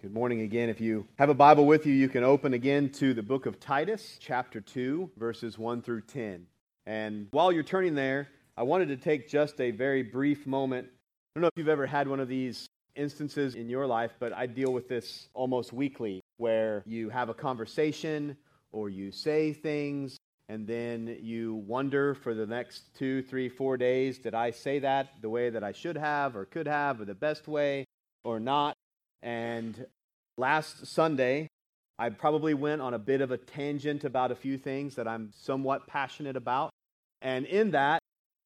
Good morning again. If you have a Bible with you, you can open again to the book of Titus, chapter 2, verses 1 through 10. And while you're turning there, I wanted to take just a very brief moment. I don't know if you've ever had one of these instances in your life, but I deal with this almost weekly where you have a conversation or you say things and then you wonder for the next two, three, four days did I say that the way that I should have or could have or the best way or not? And last Sunday, I probably went on a bit of a tangent about a few things that I'm somewhat passionate about. And in that,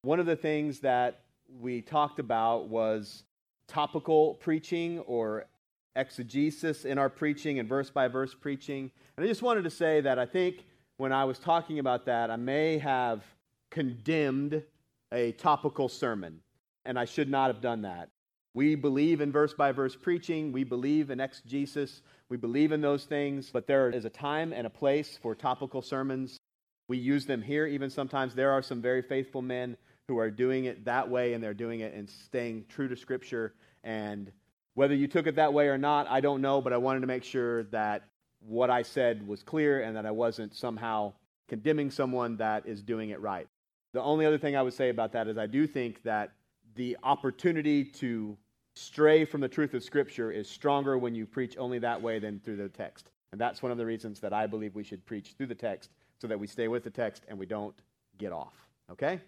one of the things that we talked about was topical preaching or exegesis in our preaching and verse by verse preaching. And I just wanted to say that I think when I was talking about that, I may have condemned a topical sermon, and I should not have done that. We believe in verse by verse preaching. We believe in exegesis. We believe in those things. But there is a time and a place for topical sermons. We use them here even sometimes. There are some very faithful men who are doing it that way, and they're doing it and staying true to Scripture. And whether you took it that way or not, I don't know, but I wanted to make sure that what I said was clear and that I wasn't somehow condemning someone that is doing it right. The only other thing I would say about that is I do think that the opportunity to stray from the truth of Scripture is stronger when you preach only that way than through the text. And that's one of the reasons that I believe we should preach through the text so that we stay with the text and we don't get off. Okay?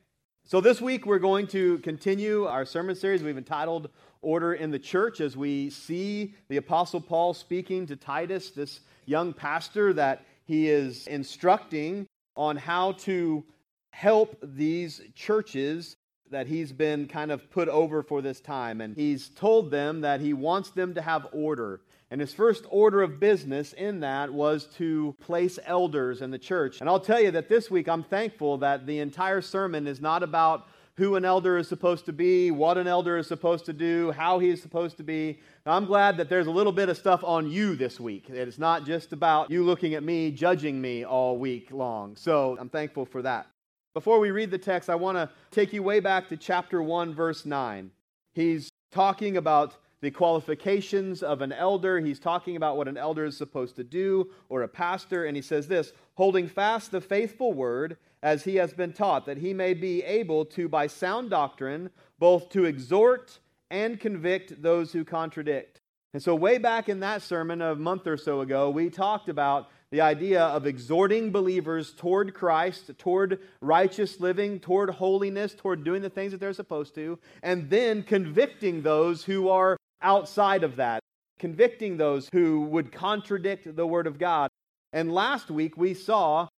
So this week we're going to continue our sermon series we've entitled Order in the Church as we see the Apostle Paul speaking to Titus, this young pastor that he is instructing on how to help these churches that he's been kind of put over for this time. And he's told them that he wants them to have order. And his first order of business in that was to place elders in the church. And I'll tell you that this week I'm thankful that the entire sermon is not about who an elder is supposed to be, what an elder is supposed to do, how he is supposed to be. I'm glad that there's a little bit of stuff on you this week. It's not just about you looking at me, judging me all week long. So I'm thankful for that. Before we read the text, I want to take you way back to chapter 1, verse 9. He's talking about the qualifications of an elder. He's talking about what an elder is supposed to do or a pastor. And he says this holding fast the faithful word as he has been taught, that he may be able to, by sound doctrine, both to exhort and convict those who contradict. And so, way back in that sermon a month or so ago, we talked about the idea of exhorting believers toward Christ, toward righteous living, toward holiness, toward doing the things that they're supposed to, and then convicting those who are outside of that, convicting those who would contradict the Word of God. And last week we saw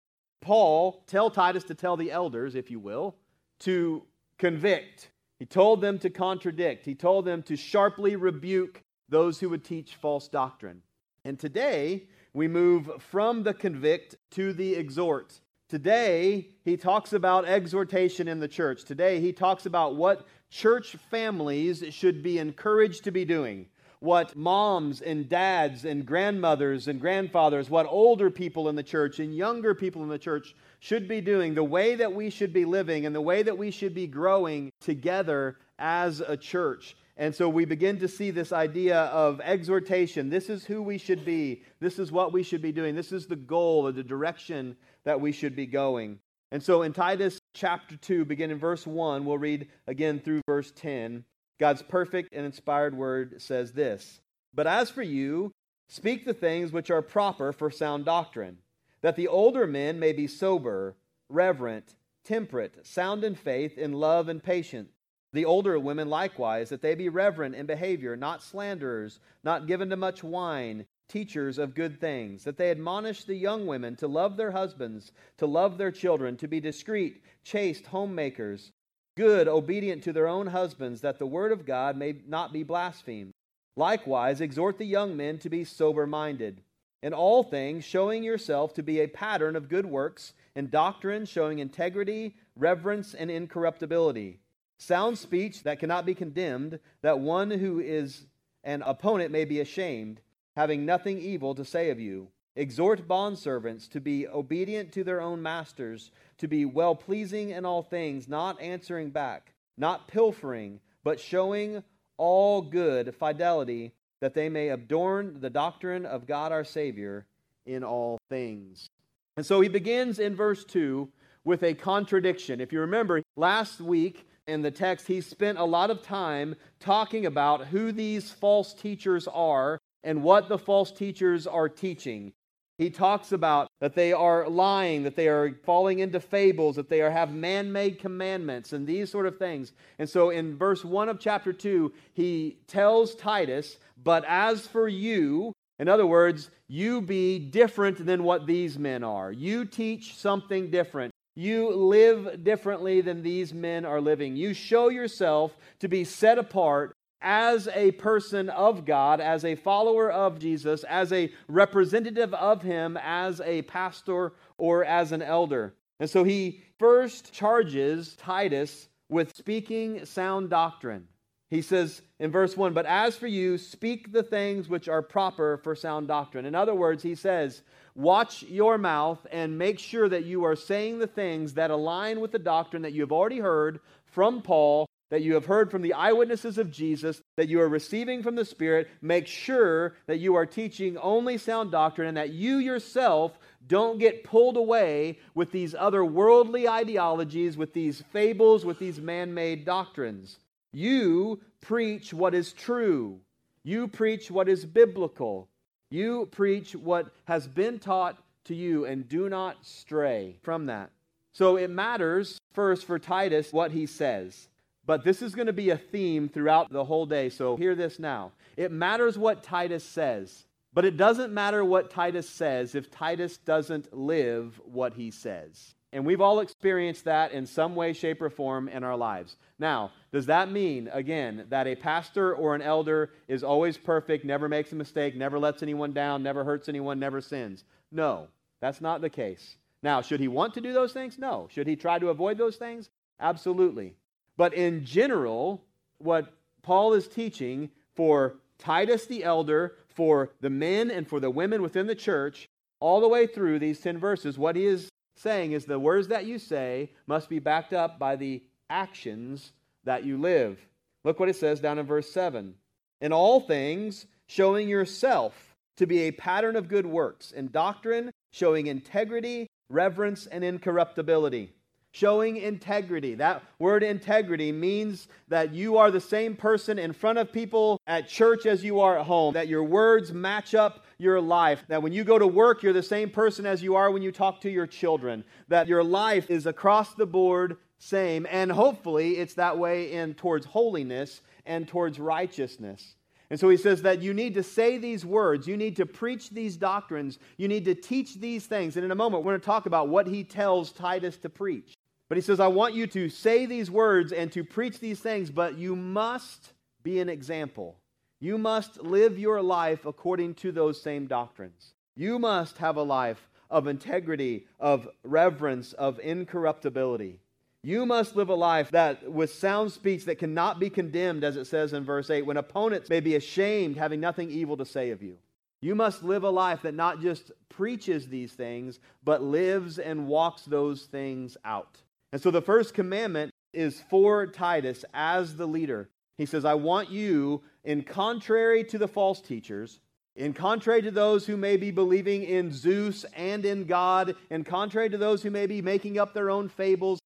Paul tell Titus to tell the elders, if you will, to convict. He told them to contradict, he told them to sharply rebuke those who would teach false doctrine. And today, we move from the convict to the exhort. Today, he talks about exhortation in the church. Today, he talks about what church families should be encouraged to be doing. What moms and dads and grandmothers and grandfathers, what older people in the church and younger people in the church should be doing, the way that we should be living and the way that we should be growing together as a church. And so we begin to see this idea of exhortation. This is who we should be. This is what we should be doing. This is the goal or the direction that we should be going. And so in Titus chapter 2, beginning verse 1, we'll read again through verse 10. God's perfect and inspired word says this But as for you, speak the things which are proper for sound doctrine, that the older men may be sober, reverent, temperate, sound in faith, in love and patience. The older women likewise, that they be reverent in behavior, not slanderers, not given to much wine, teachers of good things, that they admonish the young women to love their husbands, to love their children, to be discreet, chaste, homemakers, good, obedient to their own husbands, that the word of God may not be blasphemed. Likewise, exhort the young men to be sober minded. In all things, showing yourself to be a pattern of good works, in doctrine, showing integrity, reverence, and incorruptibility Sound speech that cannot be condemned, that one who is an opponent may be ashamed, having nothing evil to say of you. Exhort bondservants to be obedient to their own masters, to be well pleasing in all things, not answering back, not pilfering, but showing all good fidelity, that they may adorn the doctrine of God our Savior in all things. And so he begins in verse 2 with a contradiction. If you remember, last week in the text, he spent a lot of time talking about who these false teachers are and what the false teachers are teaching. He talks about that they are lying, that they are falling into fables, that they are, have man made commandments, and these sort of things. And so in verse 1 of chapter 2, he tells Titus, But as for you, in other words, you be different than what these men are. You teach something different. You live differently than these men are living. You show yourself to be set apart as a person of God, as a follower of Jesus, as a representative of Him, as a pastor or as an elder. And so he first charges Titus with speaking sound doctrine. He says in verse 1 But as for you, speak the things which are proper for sound doctrine. In other words, he says, Watch your mouth and make sure that you are saying the things that align with the doctrine that you have already heard from Paul, that you have heard from the eyewitnesses of Jesus, that you are receiving from the Spirit. Make sure that you are teaching only sound doctrine and that you yourself don't get pulled away with these other worldly ideologies, with these fables, with these man made doctrines. You preach what is true. You preach what is biblical. You preach what has been taught to you and do not stray from that. So it matters first for Titus what he says. But this is going to be a theme throughout the whole day, so hear this now. It matters what Titus says, but it doesn't matter what Titus says if Titus doesn't live what he says. And we've all experienced that in some way, shape, or form in our lives. Now, does that mean, again, that a pastor or an elder is always perfect, never makes a mistake, never lets anyone down, never hurts anyone, never sins? No, that's not the case. Now, should he want to do those things? No. Should he try to avoid those things? Absolutely. But in general, what Paul is teaching for Titus the elder, for the men and for the women within the church, all the way through these 10 verses, what he is saying is the words that you say must be backed up by the actions that you live. Look what it says down in verse 7. In all things, showing yourself to be a pattern of good works, in doctrine, showing integrity, reverence, and incorruptibility. Showing integrity. That word integrity means that you are the same person in front of people at church as you are at home, that your words match up your life. That when you go to work, you're the same person as you are when you talk to your children. That your life is across the board same. And hopefully, it's that way in towards holiness and towards righteousness. And so he says that you need to say these words, you need to preach these doctrines, you need to teach these things. And in a moment, we're going to talk about what he tells Titus to preach. But he says, I want you to say these words and to preach these things, but you must be an example. You must live your life according to those same doctrines. You must have a life of integrity, of reverence, of incorruptibility. You must live a life that with sound speech that cannot be condemned, as it says in verse 8, when opponents may be ashamed, having nothing evil to say of you. You must live a life that not just preaches these things, but lives and walks those things out. And so the first commandment is for Titus as the leader. He says, I want you, in contrary to the false teachers, in contrary to those who may be believing in Zeus and in God, in contrary to those who may be making up their own fables,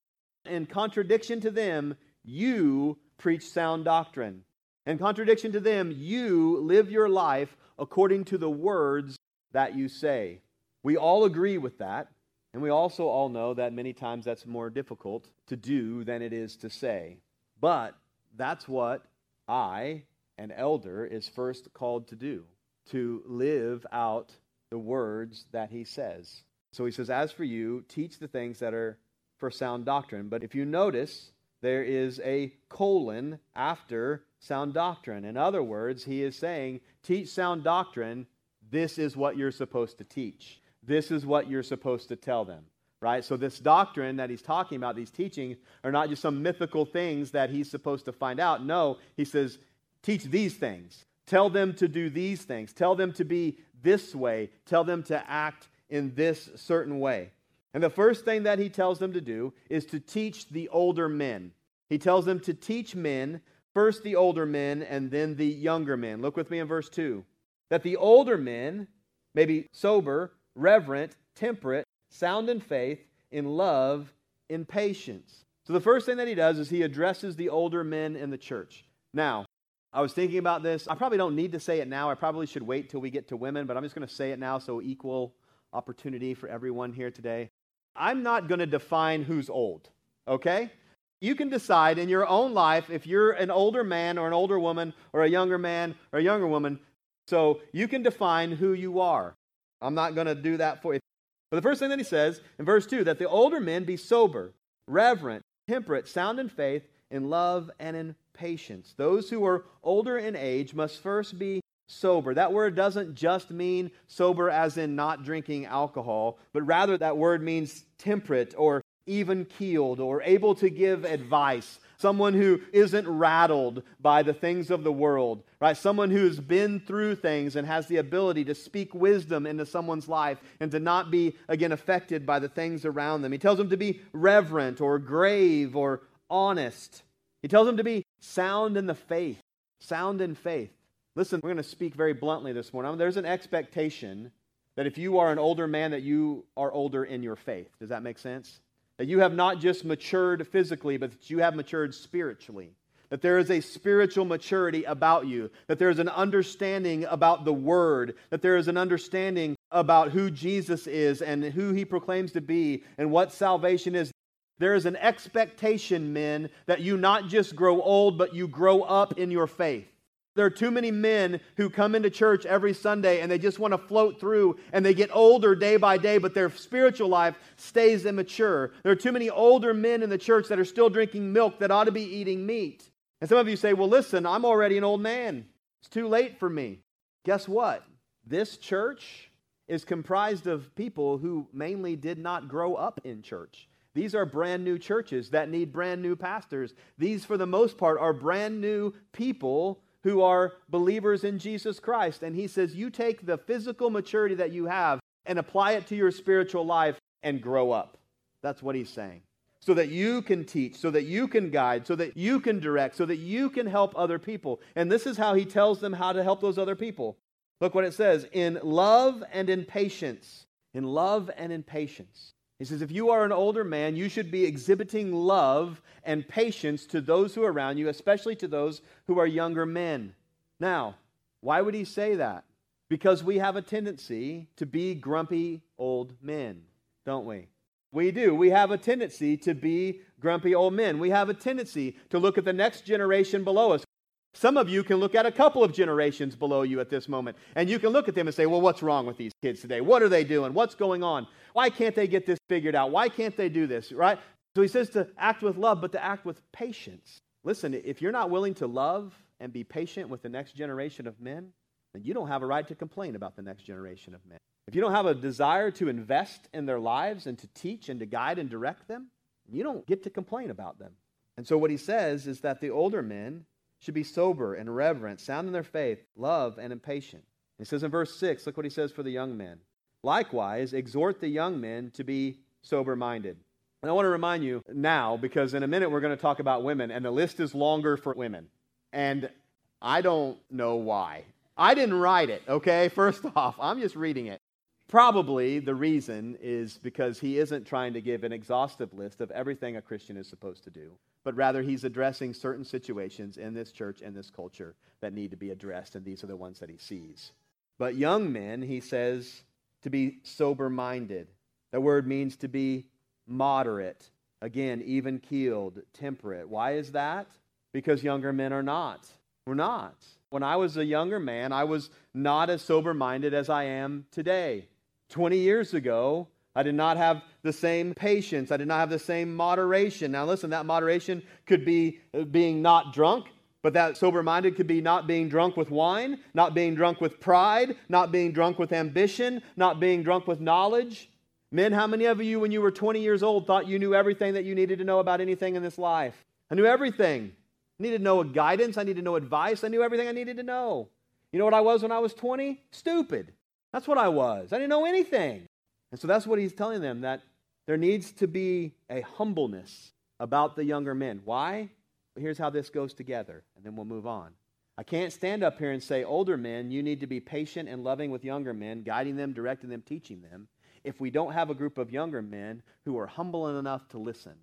in contradiction to them, you preach sound doctrine. In contradiction to them, you live your life according to the words that you say. We all agree with that, and we also all know that many times that's more difficult to do than it is to say. But that's what I, an elder, is first called to do to live out the words that he says. So he says, As for you, teach the things that are for sound doctrine. But if you notice, there is a colon after sound doctrine. In other words, he is saying, Teach sound doctrine. This is what you're supposed to teach. This is what you're supposed to tell them right? So, this doctrine that he's talking about, these teachings, are not just some mythical things that he's supposed to find out. No, he says, teach these things. Tell them to do these things. Tell them to be this way. Tell them to act in this certain way. And the first thing that he tells them to do is to teach the older men. He tells them to teach men first the older men and then the younger men. Look with me in verse 2. That the older men may be sober, reverent, temperate, sound in faith, in love, in patience. So the first thing that he does is he addresses the older men in the church. Now, I was thinking about this. I probably don't need to say it now. I probably should wait till we get to women, but I'm just going to say it now so equal opportunity for everyone here today. I'm not going to define who's old, okay? You can decide in your own life if you're an older man or an older woman or a younger man or a younger woman. So you can define who you are. I'm not going to do that for you. But the first thing that he says in verse 2 that the older men be sober, reverent, temperate, sound in faith, in love, and in patience. Those who are older in age must first be sober. That word doesn't just mean sober as in not drinking alcohol, but rather that word means temperate or even keeled or able to give advice. Someone who isn't rattled by the things of the world, right? Someone who's been through things and has the ability to speak wisdom into someone's life and to not be, again, affected by the things around them. He tells them to be reverent or grave or honest. He tells them to be sound in the faith, sound in faith. Listen, we're going to speak very bluntly this morning. I mean, there's an expectation that if you are an older man, that you are older in your faith. Does that make sense? That you have not just matured physically, but that you have matured spiritually. That there is a spiritual maturity about you. That there is an understanding about the Word. That there is an understanding about who Jesus is and who He proclaims to be and what salvation is. There is an expectation, men, that you not just grow old, but you grow up in your faith. There are too many men who come into church every Sunday and they just want to float through and they get older day by day, but their spiritual life stays immature. There are too many older men in the church that are still drinking milk that ought to be eating meat. And some of you say, well, listen, I'm already an old man. It's too late for me. Guess what? This church is comprised of people who mainly did not grow up in church. These are brand new churches that need brand new pastors. These, for the most part, are brand new people who are believers in Jesus Christ. And he says, You take the physical maturity that you have and apply it to your spiritual life and grow up. That's what he's saying. So that you can teach, so that you can guide, so that you can direct, so that you can help other people. And this is how he tells them how to help those other people. Look what it says in love and in patience. In love and in patience. He says, if you are an older man, you should be exhibiting love and patience to those who are around you, especially to those who are younger men. Now, why would he say that? Because we have a tendency to be grumpy old men, don't we? We do. We have a tendency to be grumpy old men. We have a tendency to look at the next generation below us. Some of you can look at a couple of generations below you at this moment, and you can look at them and say, Well, what's wrong with these kids today? What are they doing? What's going on? Why can't they get this figured out? Why can't they do this? Right? So he says to act with love, but to act with patience. Listen, if you're not willing to love and be patient with the next generation of men, then you don't have a right to complain about the next generation of men. If you don't have a desire to invest in their lives and to teach and to guide and direct them, you don't get to complain about them. And so what he says is that the older men should be sober and reverent, sound in their faith, love, and impatient. He says in verse 6, look what he says for the young men. Likewise, exhort the young men to be sober minded. And I want to remind you now, because in a minute we're going to talk about women, and the list is longer for women. And I don't know why. I didn't write it, okay? First off, I'm just reading it. Probably the reason is because he isn't trying to give an exhaustive list of everything a Christian is supposed to do, but rather he's addressing certain situations in this church and this culture that need to be addressed, and these are the ones that he sees. But young men, he says, to be sober minded. That word means to be moderate. Again, even keeled, temperate. Why is that? Because younger men are not. We're not. When I was a younger man, I was not as sober minded as I am today. 20 years ago, I did not have the same patience. I did not have the same moderation. Now, listen, that moderation could be uh, being not drunk, but that sober minded could be not being drunk with wine, not being drunk with pride, not being drunk with ambition, not being drunk with knowledge. Men, how many of you, when you were 20 years old, thought you knew everything that you needed to know about anything in this life? I knew everything. I needed to know guidance. I needed to know advice. I knew everything I needed to know. You know what I was when I was 20? Stupid. That's what I was. I didn't know anything. And so that's what he's telling them that there needs to be a humbleness about the younger men. Why? here's how this goes together, and then we'll move on. I can't stand up here and say, older men, you need to be patient and loving with younger men, guiding them, directing them, teaching them, if we don't have a group of younger men who are humble enough to listen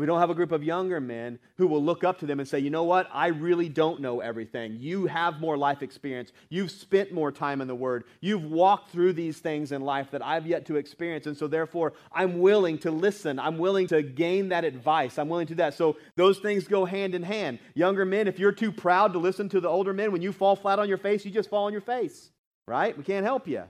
we don't have a group of younger men who will look up to them and say, you know what, I really don't know everything. You have more life experience. You've spent more time in the Word. You've walked through these things in life that I've yet to experience. And so, therefore, I'm willing to listen. I'm willing to gain that advice. I'm willing to do that. So, those things go hand in hand. Younger men, if you're too proud to listen to the older men, when you fall flat on your face, you just fall on your face, right? We can't help you.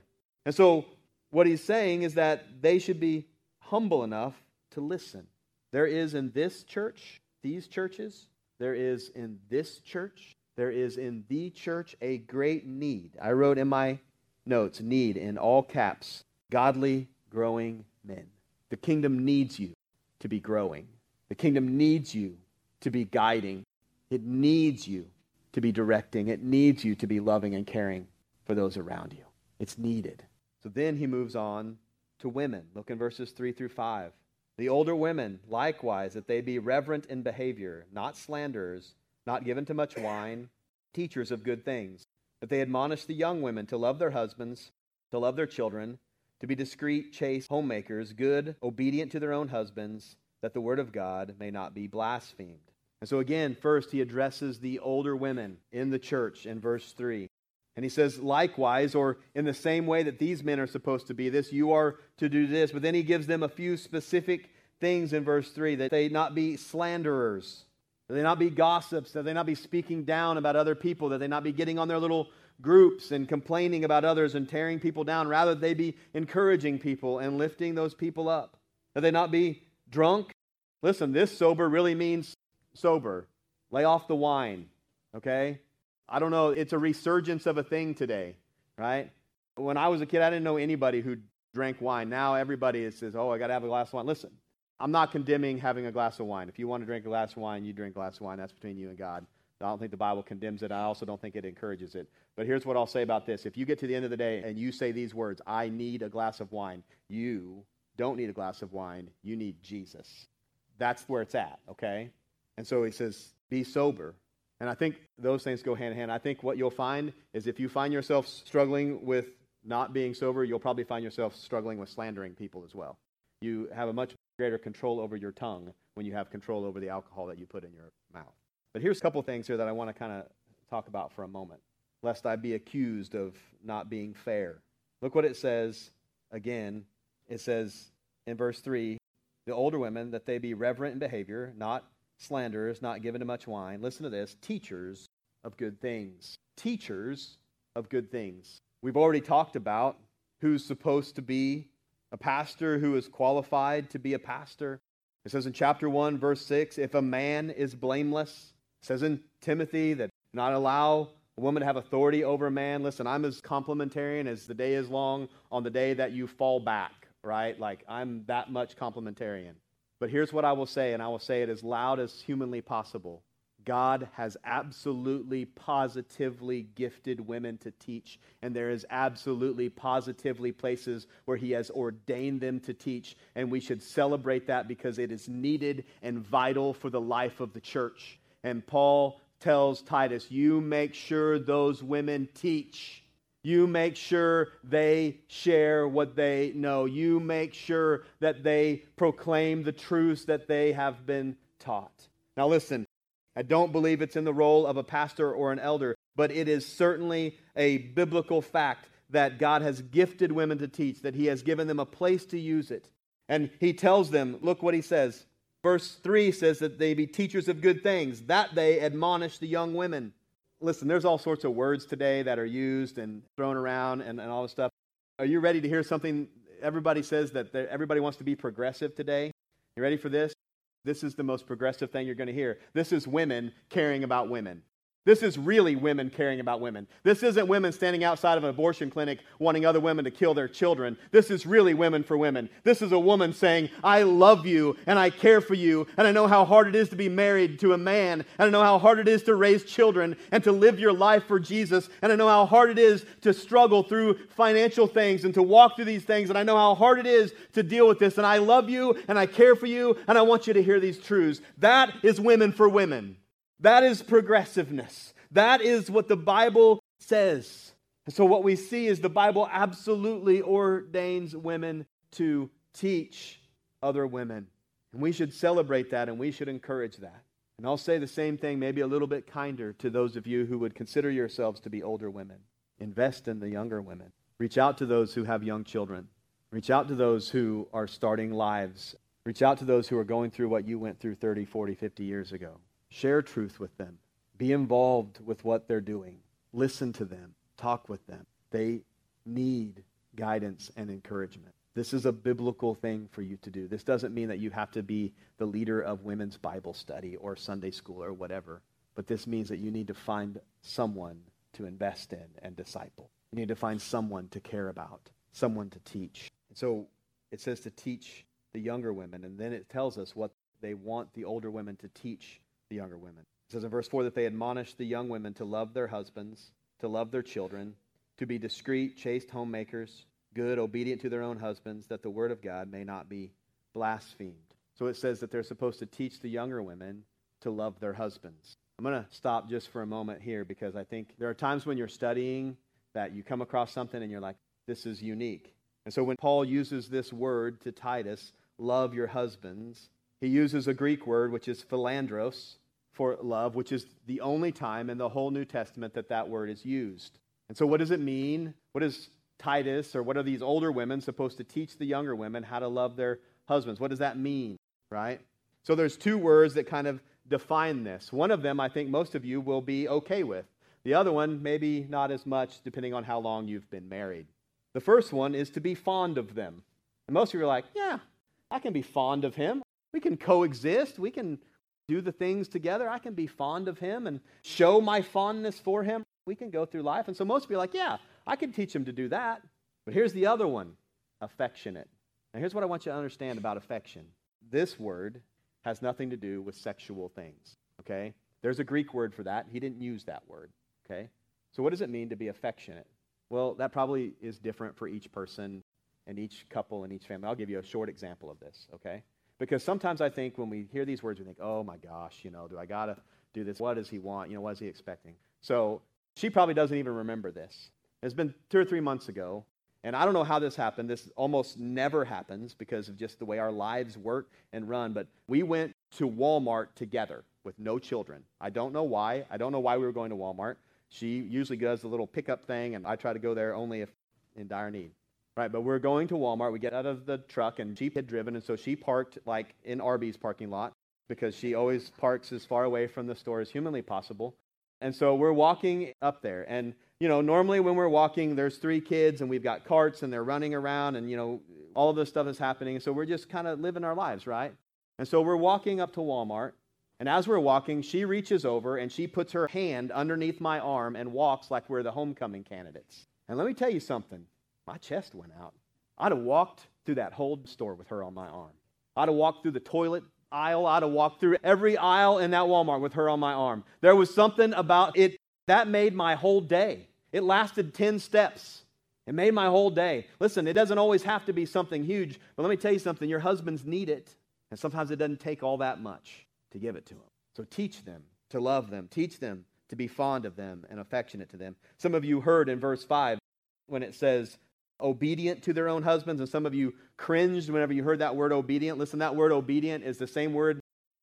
And so, what he's saying is that they should be humble enough to listen. There is in this church, these churches, there is in this church, there is in the church a great need. I wrote in my notes, need in all caps, godly, growing men. The kingdom needs you to be growing. The kingdom needs you to be guiding. It needs you to be directing. It needs you to be loving and caring for those around you. It's needed. So then he moves on to women. Look in verses 3 through 5. The older women, likewise, that they be reverent in behavior, not slanderers, not given to much wine, teachers of good things, that they admonish the young women to love their husbands, to love their children, to be discreet, chaste, homemakers, good, obedient to their own husbands, that the word of God may not be blasphemed. And so, again, first he addresses the older women in the church in verse 3. And he says, likewise, or in the same way that these men are supposed to be this, you are to do this. But then he gives them a few specific things in verse 3 that they not be slanderers, that they not be gossips, that they not be speaking down about other people, that they not be getting on their little groups and complaining about others and tearing people down. Rather, they be encouraging people and lifting those people up, that they not be drunk. Listen, this sober really means sober. Lay off the wine, okay? I don't know, it's a resurgence of a thing today, right? When I was a kid, I didn't know anybody who drank wine. Now everybody says, oh, I got to have a glass of wine. Listen, I'm not condemning having a glass of wine. If you want to drink a glass of wine, you drink a glass of wine. That's between you and God. I don't think the Bible condemns it. I also don't think it encourages it. But here's what I'll say about this. If you get to the end of the day and you say these words, I need a glass of wine, you don't need a glass of wine. You need Jesus. That's where it's at, okay? And so he says, be sober, and I think those things go hand in hand. I think what you'll find is if you find yourself struggling with not being sober, you'll probably find yourself struggling with slandering people as well. You have a much greater control over your tongue when you have control over the alcohol that you put in your mouth. But here's a couple things here that I want to kind of talk about for a moment, lest I be accused of not being fair. Look what it says again. It says in verse 3 the older women, that they be reverent in behavior, not slanderers, not given to much wine. Listen to this teachers of good things. Teachers of good things. We've already talked about who's supposed to be a pastor, who is qualified to be a pastor. It says in chapter 1, verse 6 if a man is blameless, it says in Timothy that not allow a woman to have authority over a man. Listen, I'm as complementarian as the day is long on the day that you fall back, right? Like, I'm that much complementarian. But here's what I will say, and I will say it as loud as humanly possible. God has absolutely positively gifted women to teach, and there is absolutely positively places where He has ordained them to teach, and we should celebrate that because it is needed and vital for the life of the church. And Paul tells Titus, You make sure those women teach. You make sure they share what they know. You make sure that they proclaim the truths that they have been taught. Now, listen, I don't believe it's in the role of a pastor or an elder, but it is certainly a biblical fact that God has gifted women to teach, that He has given them a place to use it. And He tells them, look what He says. Verse 3 says that they be teachers of good things, that they admonish the young women listen, there's all sorts of words today that are used and thrown around and, and all this stuff. Are you ready to hear something? Everybody says that everybody wants to be progressive today. You ready for this? This is the most progressive thing you're going to hear. This is women caring about women. This is really women caring about women. This isn't women standing outside of an abortion clinic wanting other women to kill their children. This is really women for women. This is a woman saying, I love you and I care for you, and I know how hard it is to be married to a man, and I know how hard it is to raise children and to live your life for Jesus, and I know how hard it is to struggle through financial things and to walk through these things, and I know how hard it is to deal with this, and I love you and I care for you, and I want you to hear these truths. That is women for women. That is progressiveness. That is what the Bible says. So, what we see is the Bible absolutely ordains women to teach other women. And we should celebrate that and we should encourage that. And I'll say the same thing, maybe a little bit kinder to those of you who would consider yourselves to be older women. Invest in the younger women. Reach out to those who have young children. Reach out to those who are starting lives. Reach out to those who are going through what you went through 30, 40, 50 years ago. Share truth with them. Be involved with what they're doing. Listen to them. Talk with them. They need guidance and encouragement. This is a biblical thing for you to do. This doesn't mean that you have to be the leader of women's Bible study or Sunday school or whatever, but this means that you need to find someone to invest in and disciple. You need to find someone to care about, someone to teach. And so it says to teach the younger women, and then it tells us what they want the older women to teach the younger women. It says in verse 4 that they admonish the young women to love their husbands, to love their children, to be discreet, chaste homemakers good, obedient to their own husbands, that the word of God may not be blasphemed. So it says that they're supposed to teach the younger women to love their husbands. I'm going to stop just for a moment here because I think there are times when you're studying that you come across something and you're like, this is unique. And so when Paul uses this word to Titus, love your husbands, he uses a Greek word which is philandros for love, which is the only time in the whole New Testament that that word is used. And so what does it mean? What does Titus or what are these older women supposed to teach the younger women how to love their husbands? What does that mean, right? So there's two words that kind of define this. One of them I think most of you will be okay with. The other one maybe not as much depending on how long you've been married. The first one is to be fond of them. And most of you are like, "Yeah, I can be fond of him. We can coexist. We can do the things together. I can be fond of him and show my fondness for him. We can go through life." And so most are like, "Yeah, I can teach him to do that. But here's the other one affectionate. Now, here's what I want you to understand about affection this word has nothing to do with sexual things, okay? There's a Greek word for that. He didn't use that word, okay? So, what does it mean to be affectionate? Well, that probably is different for each person and each couple and each family. I'll give you a short example of this, okay? Because sometimes I think when we hear these words, we think, oh my gosh, you know, do I got to do this? What does he want? You know, what is he expecting? So, she probably doesn't even remember this. It's been two or three months ago, and I don't know how this happened. This almost never happens because of just the way our lives work and run. But we went to Walmart together with no children. I don't know why. I don't know why we were going to Walmart. She usually does the little pickup thing, and I try to go there only if in dire need. Right, but we're going to Walmart. We get out of the truck, and she had driven, and so she parked like in Arby's parking lot because she always parks as far away from the store as humanly possible. And so we're walking up there, and you know, normally when we're walking, there's three kids and we've got carts and they're running around and, you know, all of this stuff is happening. So we're just kind of living our lives, right? And so we're walking up to Walmart. And as we're walking, she reaches over and she puts her hand underneath my arm and walks like we're the homecoming candidates. And let me tell you something my chest went out. I'd have walked through that whole store with her on my arm. I'd have walked through the toilet aisle. I'd have walked through every aisle in that Walmart with her on my arm. There was something about it that made my whole day. It lasted 10 steps. It made my whole day. Listen, it doesn't always have to be something huge, but let me tell you something your husbands need it. And sometimes it doesn't take all that much to give it to them. So teach them to love them, teach them to be fond of them and affectionate to them. Some of you heard in verse 5 when it says, obedient to their own husbands, and some of you cringed whenever you heard that word obedient. Listen, that word obedient is the same word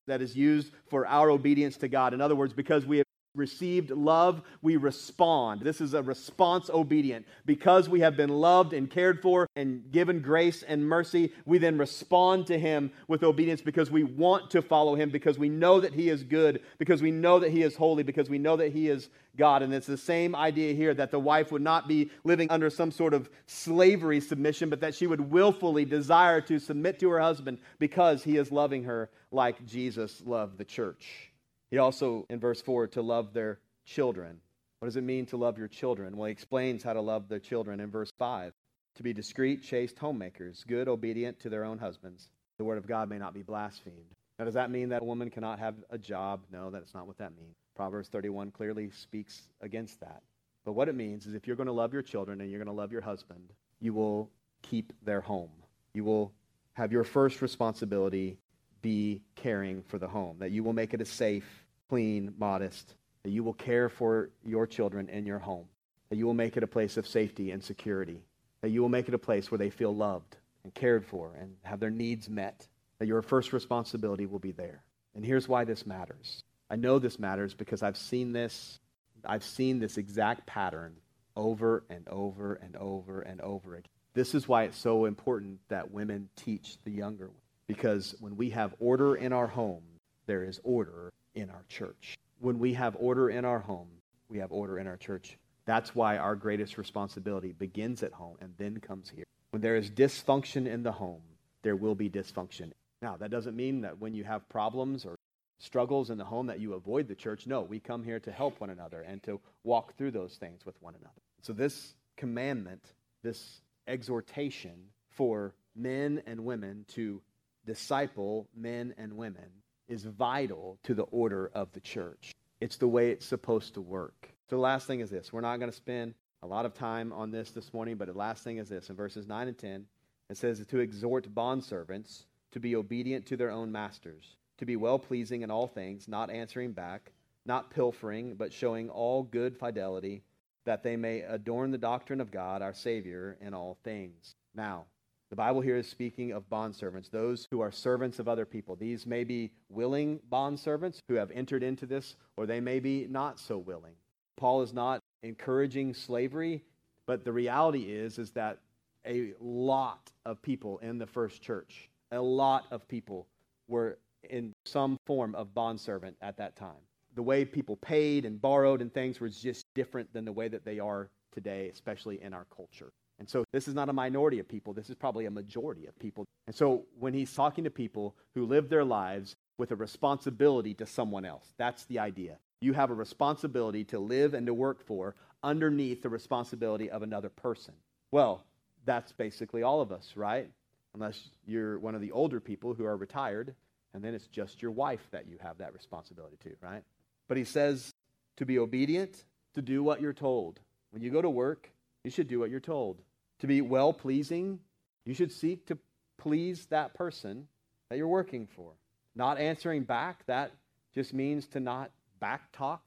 that is used for our obedience to God. In other words, because we have received love, we respond. This is a response obedient. Because we have been loved and cared for and given grace and mercy, we then respond to Him with obedience because we want to follow Him, because we know that He is good, because we know that He is holy, because we know that He is God. And it's the same idea here that the wife would not be living under some sort of slavery submission, but that she would willfully desire to submit to her husband because he is loving her like Jesus loved the church. He also, in verse 4, to love their children. What does it mean to love your children? Well, he explains how to love their children in verse 5. To be discreet, chaste homemakers, good, obedient to their own husbands. The word of God may not be blasphemed. Now, does that mean that a woman cannot have a job? No, that's not what that means. Proverbs 31 clearly speaks against that. But what it means is if you're going to love your children and you're going to love your husband, you will keep their home. You will have your first responsibility be caring for the home, that you will make it a safe clean, modest, that you will care for your children in your home, that you will make it a place of safety and security, that you will make it a place where they feel loved and cared for and have their needs met, that your first responsibility will be there. And here's why this matters. I know this matters because I've seen this. I've seen this exact pattern over and over and over and over again. This is why it's so important that women teach the younger ones. Because when we have order in our home, there is order in our church. When we have order in our home, we have order in our church. That's why our greatest responsibility begins at home and then comes here. When there is dysfunction in the home, there will be dysfunction. Now, that doesn't mean that when you have problems or struggles in the home that you avoid the church. No, we come here to help one another and to walk through those things with one another. So, this commandment, this exhortation for men and women to disciple men and women is vital to the order of the church. It's the way it's supposed to work. So, the last thing is this we're not going to spend a lot of time on this this morning, but the last thing is this. In verses 9 and 10, it says to exhort bondservants to be obedient to their own masters, to be well pleasing in all things, not answering back, not pilfering, but showing all good fidelity that they may adorn the doctrine of God, our Savior, in all things. Now, the Bible here is speaking of bondservants, those who are servants of other people. These may be willing bondservants who have entered into this, or they may be not so willing. Paul is not encouraging slavery, but the reality is, is that a lot of people in the first church, a lot of people were in some form of bondservant at that time the way people paid and borrowed and things was just different than the way that they are today, especially in our culture. And so this is not a minority of people, this is probably a majority of people. And so when he's talking to people who live their lives with a responsibility to someone else, that's the idea. You have a responsibility to live and to work for underneath the responsibility of another person. Well, that's basically all of us, right? Unless you're one of the older people who are retired, and then it's just your wife that you have that responsibility to, right? But he says to be obedient, to do what you're told. When you go to work, you should do what you're told. To be well pleasing, you should seek to please that person that you're working for. Not answering back, that just means to not backtalk,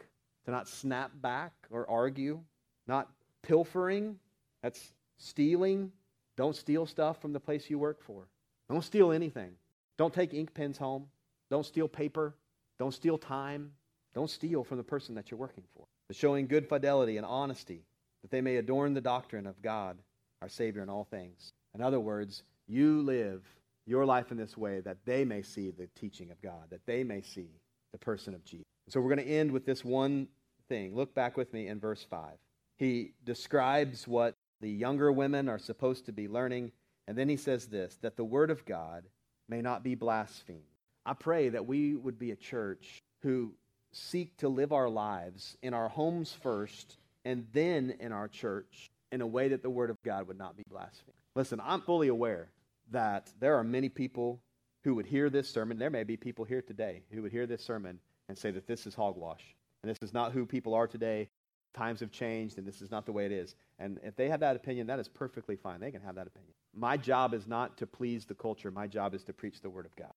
to not snap back or argue. Not pilfering, that's stealing. Don't steal stuff from the place you work for. Don't steal anything. Don't take ink pens home. Don't steal paper. Don't steal time. Don't steal from the person that you're working for. But showing good fidelity and honesty, that they may adorn the doctrine of God, our Savior, in all things. In other words, you live your life in this way that they may see the teaching of God, that they may see the person of Jesus. So we're going to end with this one thing. Look back with me in verse 5. He describes what the younger women are supposed to be learning, and then he says this that the word of God may not be blasphemed. I pray that we would be a church who seek to live our lives in our homes first and then in our church in a way that the Word of God would not be blasphemed. Listen, I'm fully aware that there are many people who would hear this sermon. There may be people here today who would hear this sermon and say that this is hogwash and this is not who people are today. Times have changed and this is not the way it is. And if they have that opinion, that is perfectly fine. They can have that opinion. My job is not to please the culture, my job is to preach the Word of God.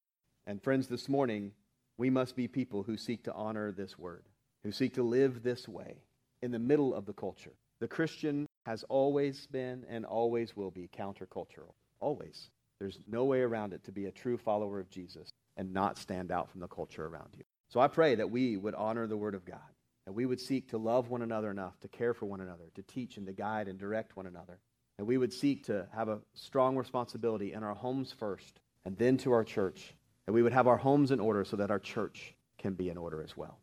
And friends, this morning, we must be people who seek to honor this word, who seek to live this way in the middle of the culture. The Christian has always been and always will be countercultural. Always. There's no way around it to be a true follower of Jesus and not stand out from the culture around you. So I pray that we would honor the Word of God, that we would seek to love one another enough to care for one another, to teach and to guide and direct one another. And we would seek to have a strong responsibility in our homes first and then to our church that we would have our homes in order so that our church can be in order as well.